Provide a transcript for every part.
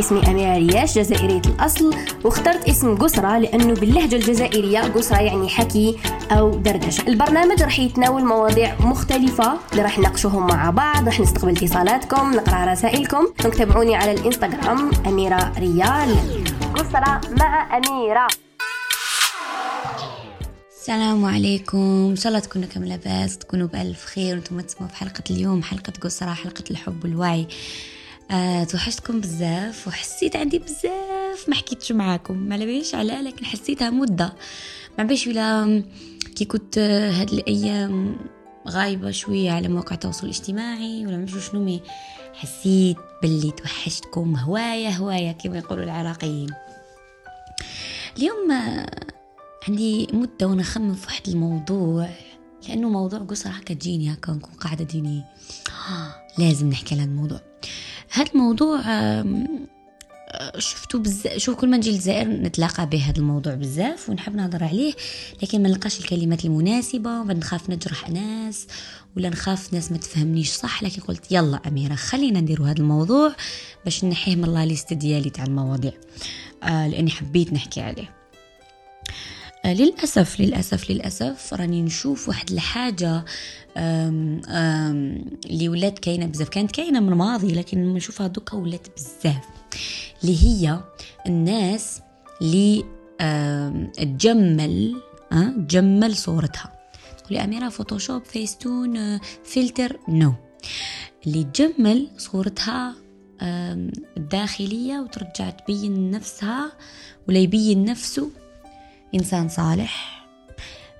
اسمي أميرة رياش جزائرية الأصل. واخترت اسم قسرة لأنه باللهجة الجزائرية قسرة يعني حكي أو دردشة. البرنامج راح يتناول مواضيع مختلفة اللي راح نناقشوهم مع بعض راح نستقبل اتصالاتكم نقرأ رسائلكم. تابعوني على الإنستغرام أميرة ريال. قسرة مع أميرة. السلام عليكم. إن شاء الله تكونوا كم لاباس تكونوا بألف خير وأنتم تسمعوا في حلقة اليوم حلقة قصرة حلقة الحب والوعي. آه توحشتكم بزاف وحسيت عندي بزاف ما حكيتش معاكم. ما لبيش على لكن حسيتها مدة. ما بيش ولا كي كنت هاد الأيام غايبة شوية على مواقع التواصل الاجتماعي ولا مش شنو مي حسيت باللي توحشتكم هواية هواية كما يقولوا العراقيين. اليوم عندي مدة وأنا خمم في واحد الموضوع لأنه موضوع قصر هكا تجيني هكا نكون قاعدة ديني لازم نحكي عن الموضوع. هذا الموضوع شفتو بزاف شوف كل ما نجي للجزائر نتلاقى به هذا الموضوع بزاف ونحب نهضر عليه لكن ما نلقاش الكلمات المناسبة نخاف نجرح ناس ولا نخاف ناس ما تفهمنيش صح لكن قلت يلا أميرة خلينا نديرو هذا الموضوع باش نحيه من الله ليست ديالي تاع المواضيع آه لأني حبيت نحكي عليه. آه للأسف للأسف للأسف راني نشوف واحد الحاجة اللي ولات كاينة بزاف. كانت كاينة من الماضي لكن نشوفها دوكا ولات بزاف. اللي هي الناس اللي تجمل أه؟ تجمل صورتها. تقولي أميرة فوتوشوب فيستون فلتر نو. اللي تجمل صورتها الداخلية وترجع تبين نفسها ولا يبين نفسه إنسان صالح.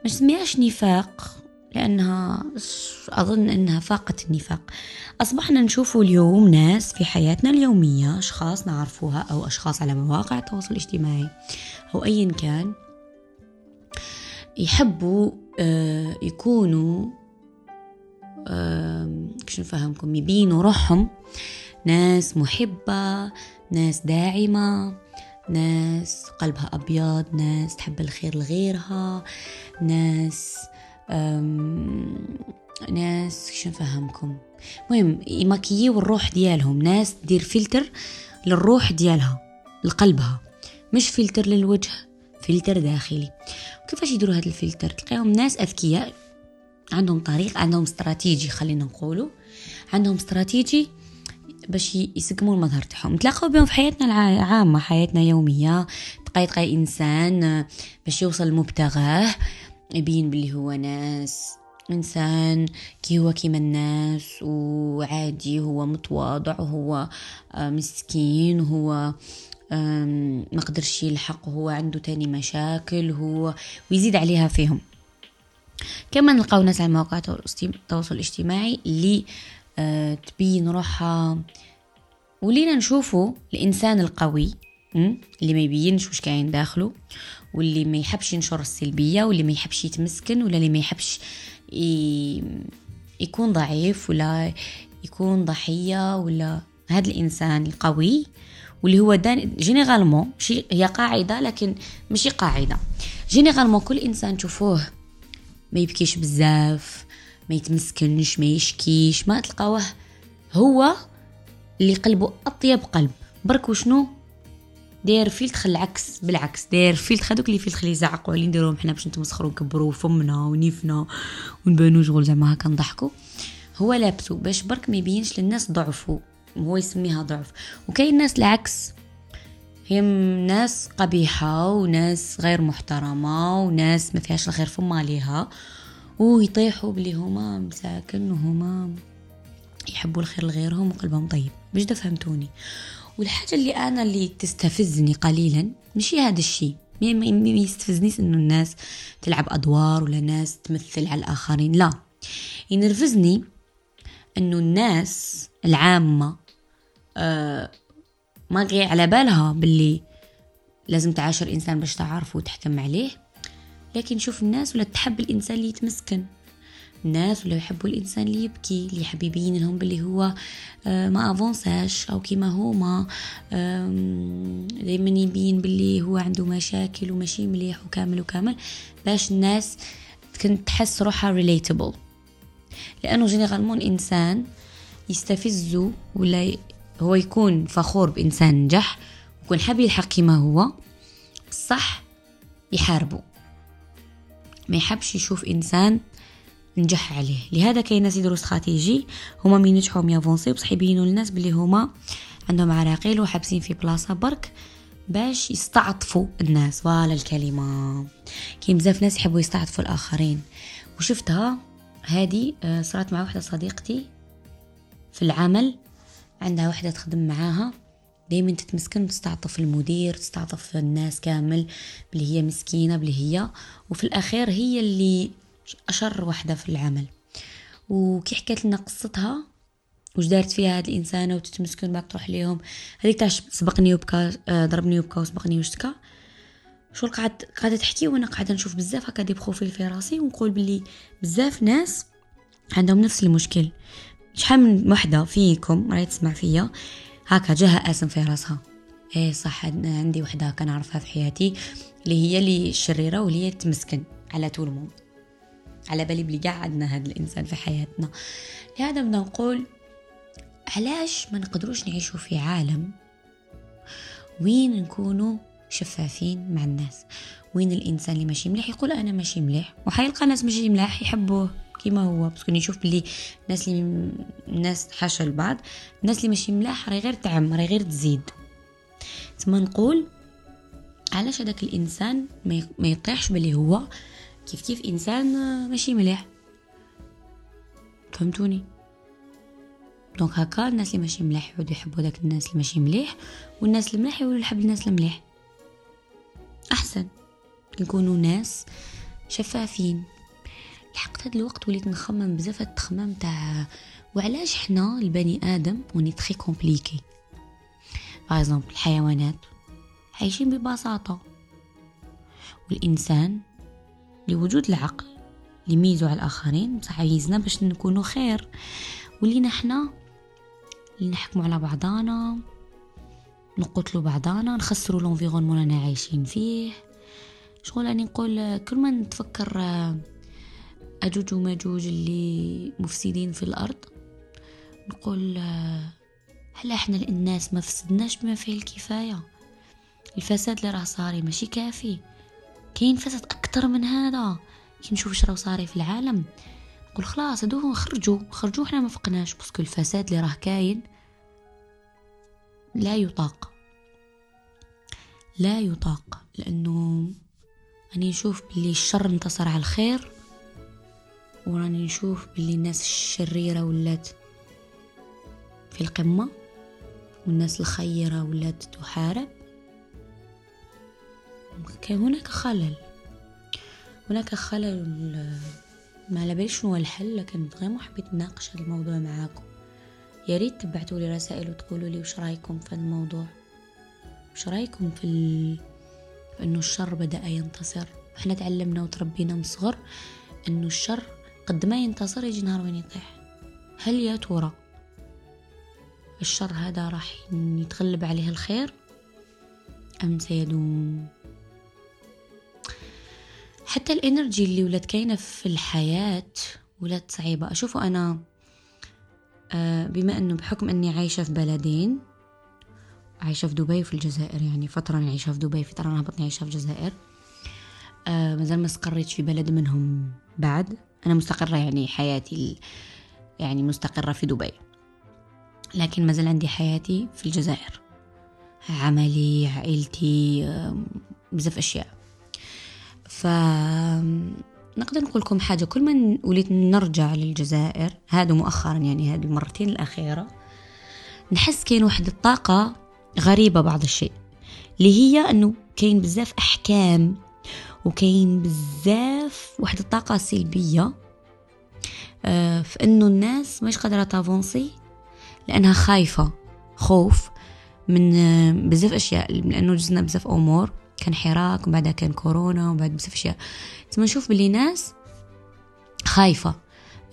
مش سميهاش نفاق لأنها أظن أنها فاقت النفاق. أصبحنا نشوف اليوم ناس في حياتنا اليومية أشخاص نعرفوها أو أشخاص على مواقع التواصل الاجتماعي أو أيا كان يحبوا يكونوا كش نفهمكم يبينوا روحهم. ناس محبة ناس داعمة. ناس قلبها أبيض ناس تحب الخير لغيرها ناس ناس شو نفهمكم؟ مهم يماكيو الروح ديالهم ناس دير فلتر للروح ديالها لقلبها مش فلتر للوجه فلتر داخلي. وكيفاش يديروا هذا الفلتر؟ تلقاهم ناس أذكياء عندهم طريق عندهم استراتيجي خلينا نقولوا. عندهم استراتيجي باش يسقموا المظهر تاعهم. نتلاقاو بهم في حياتنا العامة حياتنا يومية. تلقاي تلقاي إنسان باش يوصل لمبتغاه يبين باللي هو ناس إنسان كي هو كيما الناس وعادي هو متواضع وهو مسكين وهو ما قدرش يلحق وهو عنده تاني مشاكل هو ويزيد عليها فيهم. كما نلقاو ناس على مواقع التواصل الاجتماعي اللي تبين روحها. ولينا نشوفوا الإنسان القوي اللي ما يبينش وش كاين داخله واللي ما يحبش ينشر السلبية واللي ما يحبش يتمسكن ولا اللي ما يحبش يكون ضعيف ولا يكون ضحية ولا هذا الإنسان القوي واللي هو جينيرالمون شي هي قاعدة لكن ماشي قاعدة. généralement كل إنسان تشوفوه ما يبكيش بزاف ما يتمسكنش ما يشكيش ما تلقاوه هو اللي قلبه أطيب قلب. برك وشنو داير فيلتر العكس بالعكس داير فيلتر هذوك les filtres اللي يزعقوا عليه نديروهم حنا باش نتمسخروا نكبروا فمنا ونيفنا ونبانو شغل زعما هكا نضحكوا هو لابسو باش برك ما يبينش للناس ضعفه هو يسميها ضعف. وكاين ناس العكس هي ناس قبيحة وناس غير محترمة وناس ما فيهاش الخير فما عليها. ويطيحوا بلي هما مساكن وهما يحبوا الخير لغيرهم وقلبهم طيب. دا فهمتوني؟ والحاجة اللي أنا اللي تستفزني قليلا ماشي هذا الشيء. ما يستفزنيش إنه الناس تلعب أدوار ولا ناس تمثل على الآخرين. لا. ينرفزني إنه الناس العامة آه ما على بالها باللي لازم تعاشر إنسان باش تعرفه وتحكم عليه. لكن شوف الناس ولا تحب الإنسان اللي يتمسكن. الناس ولا يحبوا الإنسان اللي يبكي اللي يحب يبين لهم باللي هو ما أفونساش أو كيما هما دائما يبين باللي هو عنده مشاكل وماشي مليح وكامل وكامل. باش الناس كنت تحس روحها ريليتابل لأنه généralement الانسان يستفزه ولا هو يكون فخور بإنسان نجح يكون حاب يلحق كيما هو الصح يحاربه. ما يحبش يشوف إنسان نجح عليه. لهذا كاين ناس يديروا استراتيجي هما من ينجحوا يافونسي بصح يبينوا للناس بلي هما عندهم عراقيل وحابسين في بلاصة برك باش يستعطفوا الناس. voilà الكلمة. كاين بزاف ناس يحبوا يستعطفوا الآخرين. وشفتها هذه آه، صارت مع واحدة صديقتي في العمل عندها واحدة تخدم معاها. دايما تتمسكن وتستعطف المدير تستعطف الناس كامل بلي هي مسكينة بلي هي. وفي الأخير هي اللي أشر واحدة في العمل. وكي حكت لنا قصتها وش دارت فيها هاد الإنسانة وتتمسكن بعد تروح ليهم هذيك تاع سبقني وبكى آه، ضربني وبكى وسبقني وشتكى شغل قعدت قاعدة تحكي وأنا قاعدة نشوف بزاف هكا des profils في راسي ونقول بلي بزاف ناس عندهم نفس المشكل. شحال من وحدة فيكم راهي تسمع فيا؟ هكا جاها اسم في راسها. إيه صح عندي وحدة هكا نعرفها في حياتي اللي هي اللي الشريره واللي هي تمسكن على tout le monde على بالي بلي قاع عندنا هذا الإنسان في حياتنا. لهذا بدنا نقول علاش ما نقدروش نعيشوا في عالم وين نكونوا شفافين مع الناس؟ وين الإنسان اللي ماشي مليح يقول أنا ماشي مليح وحيلقى ناس ماشي ملاح يحبوه. كيما هو بس كون يشوف بلي الناس اللي الناس حاشا البعض الناس اللي ماشي ملاح راهي غير تعم راهي غير تزيد. تما نقول علاش هذاك الإنسان ما يطيحش باللي هو كيف كيف إنسان ماشي مليح فهمتوني؟ donc هكا الناس اللي ماشي ملاح يعودوا يحبوا داك الناس اللي ماشي مليح والناس الملاح يولوا يحب الناس المليح أحسن. نكونوا ناس شفافين. لحقت هاد الوقت وليت نخمم بزاف هاد التخمام تاع وعلاش حنا البني آدم on est très compliqués par الحيوانات عايشين ببساطة. والإنسان لوجود العقل لميزو على الآخرين بصح عايزنا باش نكونوا خير. ولينا حنا اللي نحكموا على بعضانا نقتلوا بعضانا نخسروا لونفيرونمون رانا عايشين فيه. شغل راني نقول كل ما نتفكر أجوج وماجوج اللي مفسدين في الأرض؟ نقول هل إحنا الناس ما فسدناش بما فيه الكفاية. الفساد اللي راه صاري ماشي كافي. كاين فساد أكثر من هذا. كي نشوف اش راه صاري في العالم. نقول خلاص هادو خرجوا. خرجوا حنا ما فقناش. parce que الفساد اللي راه كاين لا يطاق. لا يطاق. لأنه راني نشوف بلي الشر انتصر على الخير. وراني نشوف بلي الناس الشريرة ولات في القمة والناس الخيرة ولات تحارب. كان هناك خلل. هناك خلل ما على باليش شنو الحل لكن فريمون حبيت نناقش هذا الموضوع معاكم. يا ريت تبعتوا لي رسائل وتقولوا لي وش رايكم في الموضوع. وش رايكم في ال... إنه الشر بدأ ينتصر. إحنا تعلمنا وتربينا من صغر إنه الشر قد ما ينتصر يجي نهار وين يطيح. هل يا ترى الشر هذا راح يتغلب عليه الخير أم سيدوم؟ حتى الإنرجي اللي ولات كاينة في الحياة ولات صعيبة. أشوفه أنا آه، بما أنه بحكم أني عايشة في بلدين عايشة في دبي وفي الجزائر يعني فترة أنا عايشة في دبي فترة أنا عايشة في الجزائر آه، مازال ما استقريت في بلد منهم بعد. أنا مستقرة يعني حياتي يعني مستقرة في دبي. لكن مازال عندي حياتي في الجزائر. عملي عائلتي بزاف أشياء. ف نقدر نقول لكم حاجة كل ما وليت نرجع للجزائر هذا مؤخرا يعني هذه المرتين الأخيرة نحس كاين واحد الطاقة غريبة بعض الشيء اللي هي أنه كاين بزاف أحكام وكاين بزاف واحد الطاقة سلبية آه، في أنه الناس مش قادرة تافونسي لأنها خايفة خوف من آه، بزاف أشياء لأنه جزنا بزاف أمور كان حراك وبعدها كان كورونا وبعد بزاف أشياء. تما نشوف بلي ناس خايفة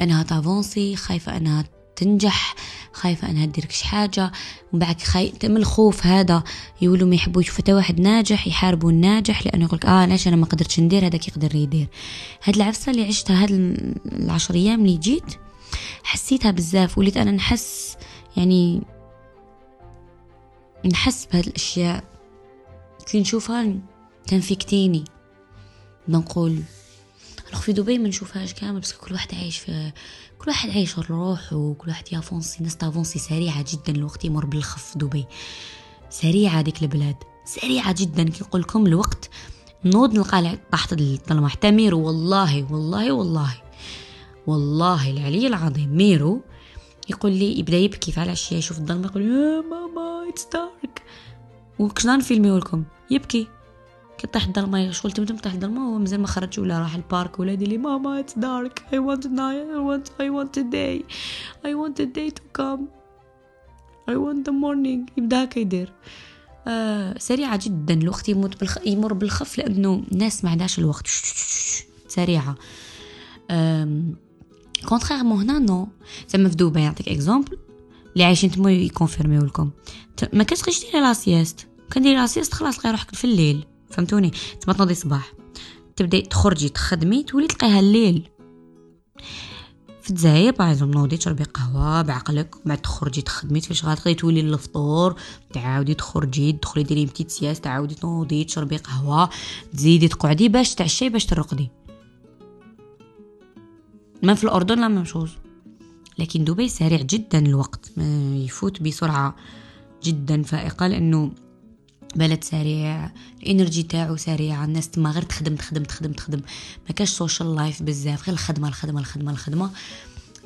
إنها تافونسي خايفة إنها تنجح خايفة انها تدير كش حاجة ومن بعد خاي... من الخوف هذا يقولوا ما يحبوا يشوفوا حتى واحد ناجح يحاربوا الناجح لأنه يقولك آه ليش أنا ما قدرتش ندير هذاك يقدر يدير. هاد العفسة اللي عشتها هاد العشر أيام اللي جيت حسيتها بزاف وليت أنا نحس يعني نحس بهاد الأشياء. كي نشوفها ت affecte ني. نقول alors في دبي ما نشوفهاش كامل بس كل واحد عايش في كل واحد عايش روحه وكل واحد ي avancer ناس ت avancer سريعة جدا الوقت يمر بالخف في دبي. سريعة ديك البلاد سريعة جدا. كي لكم الوقت نوض نلقى تحت الظلمه حتى ميرو والله والله والله. والله العلي العظيم. ميرو يقول لي يبدأ يبكي في العشيه يشوف الظلمة؟ يقول يا ماما it's dark وكشما ن filmer و لكم؟ يبكي. كي طاح الظلمه شغل تمتم طاح الظلمه وهو مازال ما خرج ولا راح ال parc ولا يدير لي ماما it's dark I want night I want I want day I want day to come I want the morning يبدأ هكا يدير. آه سريعة جدا الوقت يموت بالخ... يمر بالخف لأنه الناس ما عندهاش الوقت. سريعة. contrairement هنا nous زعما في دبي نعطيك exemple اللي عايشين تما ي confirmer و لكم. ما كتبقيش ديري la sieste كان ديري la sieste خلاص لقي روحك في الليل. فهمتوني؟ تما تنوضي صباح. تبداي تخرجي تخدمي تولي تلقيها الليل. في الجزائر par نوضي تشربي قهوة بعقلك بعد تخرجي تخدمي فاش غادي تولي للفطور تعاودي تخرجي تدخلي ديري petite sieste تعاودي تنوضي تشربي قهوة تزيدي تقعدي باش تعشي باش ترقدي. ما في الأردن la même chose لكن دبي سريع جدا الوقت. يفوت بسرعة جدا فائقة لأنه بلد سريع ال énergie تاعو سريعه الناس تما غير تخدم تخدم تخدم تخدم. ما كاش social life بزاف غير الخدمة الخدمة الخدمة الخدمة.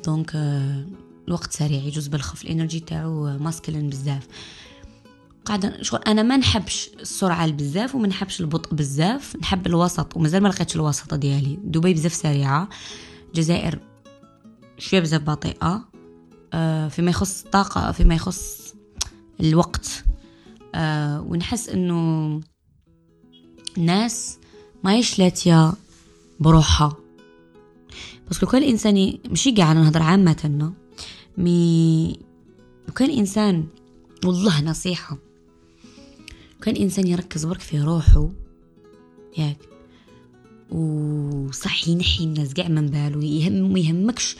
donc آه، الوقت سريع يجوز بالخف ال énergie تاعو masculine بزاف. قاعدة شغل أنا ما نحبش السرعة بزاف وما نحبش البطء بزاف نحب الوسط. ومازال ما لقيتش الوسط ديالي. دبي بزاف سريعة. الجزائر شوية بزاف بطيئة. آه، فيما يخص الطاقة فيما يخص الوقت. آه ونحس إنه الناس ما يشلاتيا بروحها. بس لو كان الإنسان ماشي قاعد نهضر عامة مي لو كان الإنسان والله نصيحة كان انسان يركز برك في روحه ياك وصح ينحي الناس قاع من باله يهم ما يهمكش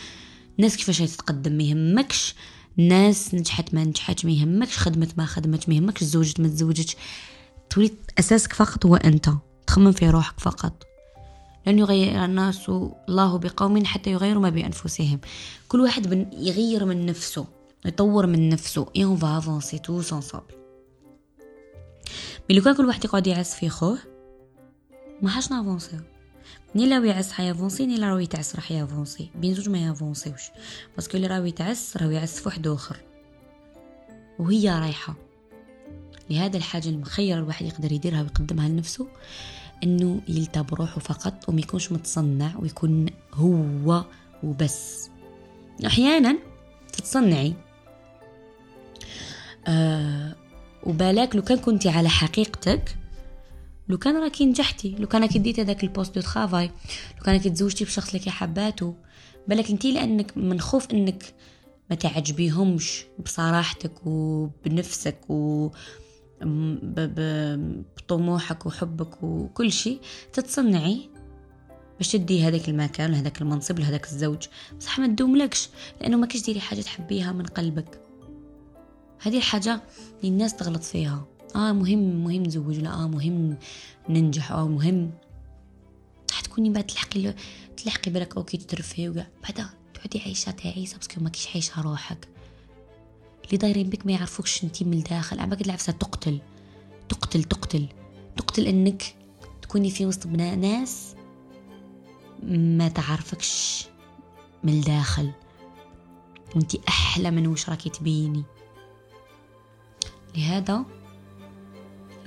الناس كيفاش تتقدم ما يهمكش ناس نجحت ما نجحتش ما يهمكش خدمت ما خدمت ما يهمكش تزوجت ما تزوجتش. تولي أساسك فقط هو أنت تخمم في روحك فقط. لن يغير الناس الله بقوم حتى يغيروا ما بأنفسهم. كل واحد يغير من نفسه يطور من نفسه et on va avancer tous ensemble mais لو كان كل واحد يقعد يعس في خوه ما حاش ن avancer و ni اللي يعس حي avancer ni اللي راهو يتعس راح ي avancer بين زوج ما ي avancer وش parce que اللي راهو يتعس راهو يعس في واحد اخر وهي رايحه لهذا الحاجة المخيره الواحد يقدر يديرها ويقدمها لنفسه انه يلتهى بروحه فقط وما يكونش متصنع ويكون هو وبس أحيانا تتصنعي آه وبالاك لو كان كنتي على حقيقتك لو كان راكي نجحتي لو كان راكي ديتي هذاك ال poste de travail لو كان راكي تزوجتي بشخص اللي حباتو بالك انتي لأنك من خوف إنك ما تعجبيهمش بصراحتك وبنفسك و بطموحك وحبك وكل شيء تتصنعي باش تدي هذاك المكان لهذاك المنصب لهذاك الزوج. بصح ما تدوملكش لأنه ما كاش ديري حاجة تحبيها من قلبك. هذه الحاجة اللي الناس تغلط فيها. آه مهم مهم نزوج ولا آه مهم ننجح آه مهم. حتكوني بعد تلحقي تلحقي بالك OK تترفهي وكاع. بعدا تعودي عايشة تعيسة parce que ما كيش عايشة روحك. اللي دايرين بك ما يعرفوكش انتي من الداخل. عباك العفسة تقتل تقتل تقتل. تقتل إنك تكوني في وسط ناس ما تعرفكش من الداخل. وانتي أحلى من وش راكي تبيني. لهذا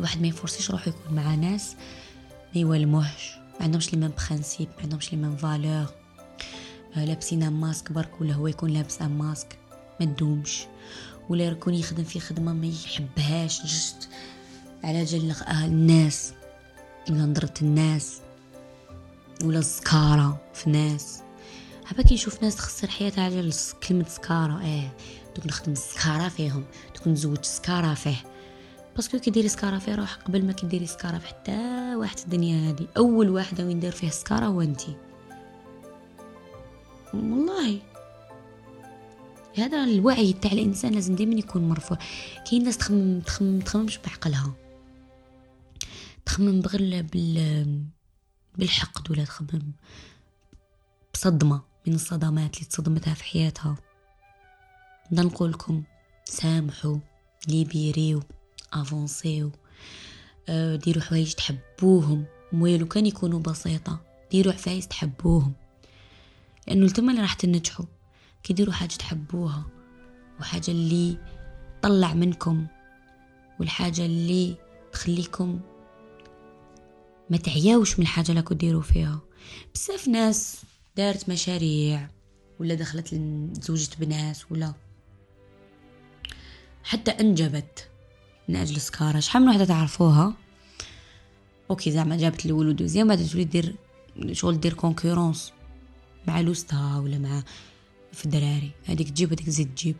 الواحد ما ي forcer ش روحو يكون مع ناس ما يولموهش ما عندهمش les mêmes principes ما عندهمش les mêmes valeurs لابسين ماسك برك ولا هو يكون لابس ماسك ما تدومش. ولا يكون يخدم في خدمة ما يحبهاش juste. على جل الناس. ولا نظرة الناس. ولا السكارة في الناس هبا كي نشوف ناس تخسر حياتها على كلمة سكارة إيه. دوك نخدم سكارة فيهم. دوك نزوج سكارة فيه. parce que كي ديري سكاره في روحك قبل ما كديري سكاره في حتى واحد الدنيا هذه أول واحدة وين دير فيه سكاره هو انت والله. هذا الوعي تاع الإنسان لازم دائما يكون مرفوع. كاين ناس تخمم تخمم تخممش بعقلها. تخمم بغير بال بالحقد ولا تخمم بصدمة من الصدمات اللي تصدمتها في حياتها. نقول لكم سامحوا ليبيريو. أفونسيو. أه ديروا حوايج تحبوهم. مويلو كان يكونوا بسيطة. ديروا عفايس تحبوهم. لأنه التما اللي راح تنجحوا. كي ديروا حاجة تحبوها. وحاجة اللي طلع منكم. والحاجة اللي تخليكم ما تعياوش من الحاجة اللي ديروا فيها. بزاف ناس دارت مشاريع. ولا دخلت زوجة بناس ولا حتى أنجبت. من أجل سكارة. شحال من وحدة تعرفوها؟ okay زعما جابت الأول و deuxième بعد تولي دير شغل دير concurrence مع لوستها ولا مع في الدراري. هذيك تجيب هذيك تزيد تجيب.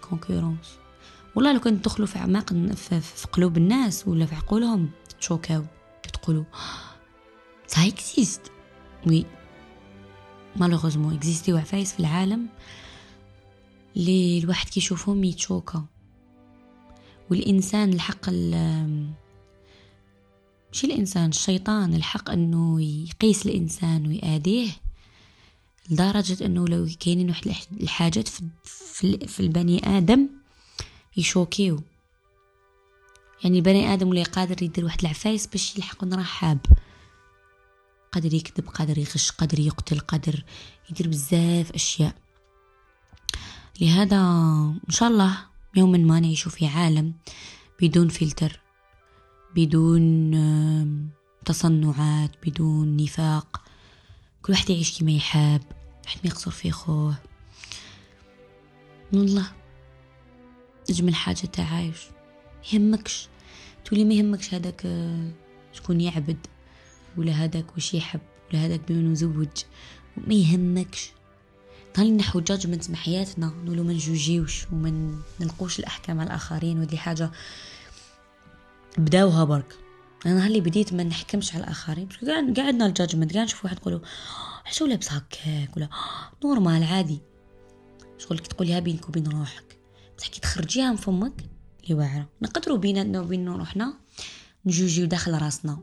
concurrence والله لو كنت تدخلوا في أعماق في قلوب الناس ولا في عقولهم تشوكاو تقولوا ça existe oui malheureusement existent عفايس في العالم. اللي الواحد كيشوفهم يتشوكا. والإنسان الحق مش الإنسان الشيطان الحق أنه يقيس الإنسان ويأذيه لدرجة أنه لو كاينين واحد الحاجات في, البني آدم يشوكيو. يعني البني آدم ولا قادر يدير واحد العفايس باش يلحق رحاب قادر يكذب قادر يغش قادر يقتل قادر يدير بزاف أشياء. لهذا إن شاء الله يوما ما نعيش في عالم بدون فلتر بدون تصنعات بدون نفاق. كل واحد يعيش كما يحب واحد ما يقصر في خوه. والله أجمل حاجة تعايش يهمكش. تولي ما يهمكش هذاك شكون يعبد ولا هذاك وش يحب ولا هذاك بمن يزوج ما يهمكش. ضل نحو جاجمنت مع حياتنا. نقولو ما نجوجيوش وما نلقوش الأحكام على الآخرين ودي حاجة بداوها برك. أنا هاللي بديت ما نحكمش على الآخرين. قاعد قعدنا الجاجمنت قاعد نشوف واحد يقولوا شو لابس هكاك؟ ولا نورمال عادي. شغل كي تقوليها بينك وبين روحك. بصح كي تخرجيها من فمك اللي واعرة. نقدروا بيناتنا وبين روحنا نجوجيو داخل راسنا.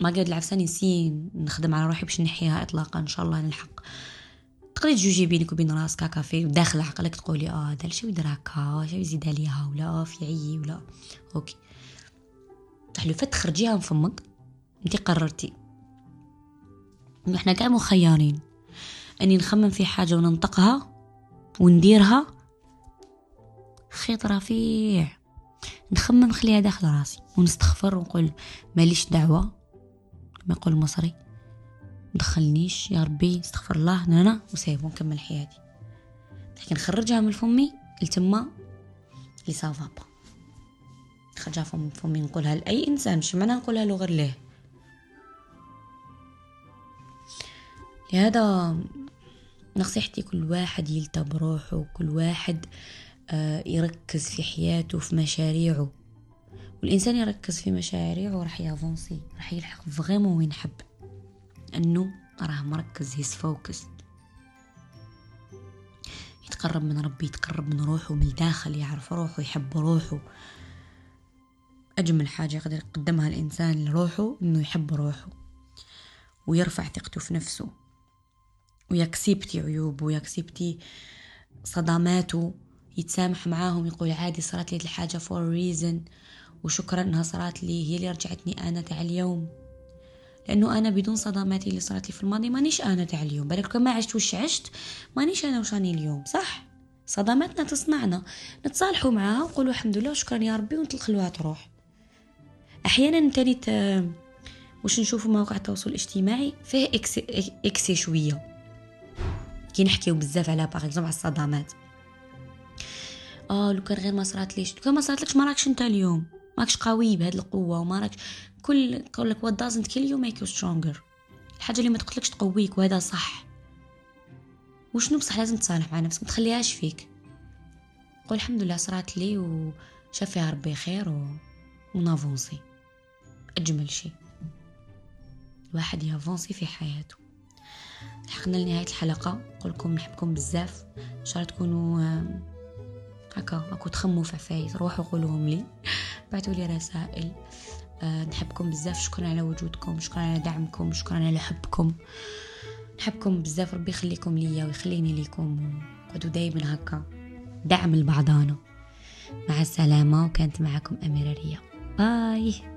ما قاعد العفساني نسين نخدم على روحي باش نحيها اطلاقا. إن شاء الله نلحق. تقدري تجوجي بينك وبين راسك هكا في داخل عقلك تقولي آه دار شو يدير هكا واش يزيد عليها ولا آه في عي ولا. أوكي. تحلفة تخرجيها من فمك. انت قررتي. إحنا كاع مخيرين. أني نخمم في حاجة وننطقها ونديرها. خيط رفيع. نخمم نخليها داخل راسي. ونستغفر ونقول ماليش دعوة. ما يقول المصري دخلنيش يا ربي استغفر الله أنا وسيبو نكمل حياتي. لكن نخرجها من فمي لتما لي سافا با نخرجها من فمي نقولها لأي إنسان مش معنى نقولها له غير ليه؟ لهذا نصيحتي كل واحد يلتا بروحه كل واحد آه، يركز في حياته في مشاريعه. والإنسان يركز في مشاريعه راح يافونسي راح يلحق vraiment وين حب انه راه مركز his focus يتقرب من ربي يتقرب من روحه من الداخل يعرف روحه يحب روحه. أجمل حاجة يقدر يقدمها الإنسان لروحه إنه يحب روحه ويرفع ثقته في نفسه وي accepter عيوبه وي accepter صدماته يتسامح معاهم يقول عادي صارت لي الحاجة for reason وشكرا إنها صارت لي هي اللي رجعتني أنا تاع اليوم. لأنه أنا بدون صدماتي اللي صارت لي في الماضي مانيش أنا تاع اليوم. بالك ما عشت وش عشت؟ مانيش أنا وش راني اليوم صح؟ صدماتنا تصنعنا. نتصالحوا معاها ونقولوا الحمد لله وشكرا يا ربي ونخلوها تروح أحيانا تاني وش نشوفوا مواقع التواصل الاجتماعي فيه اكسي, إكسي شوية. كي نحكيو بزاف على باغ على الصدمات آه لو كان غير ما صرات ليش لو كان ما صرات لكش ما راكش أنت اليوم. ماكش قوي بهاد القوة وما راكش كل يقول لك what doesn't kill you make you stronger. الحاجة اللي ما تقتلكش تقويك وهذا صح. وشنو بصح لازم تصالح مع نفسك؟ ما تخليهاش فيك. قول الحمد لله صرات لي وشاف فيها ربي خير و... ونافونسي. أجمل شيء الواحد يافونسي في حياته. لحقنا لنهاية الحلقة. نقول لكم نحبكم بزاف. إن شاء الله تكونوا هكا راكو تخموا في عفايس روحوا قولوهم لي. بعثوا لي رسائل. أه نحبكم بزاف. شكرا على وجودكم. شكرا على دعمكم. شكرا على حبكم. نحبكم بزاف. ربي يخليكم ليا ويخليني ليكم. وقعدوا دايما هكا. دعم لبعضانا مع السلامة. وكانت معكم أميرة ريا. باي.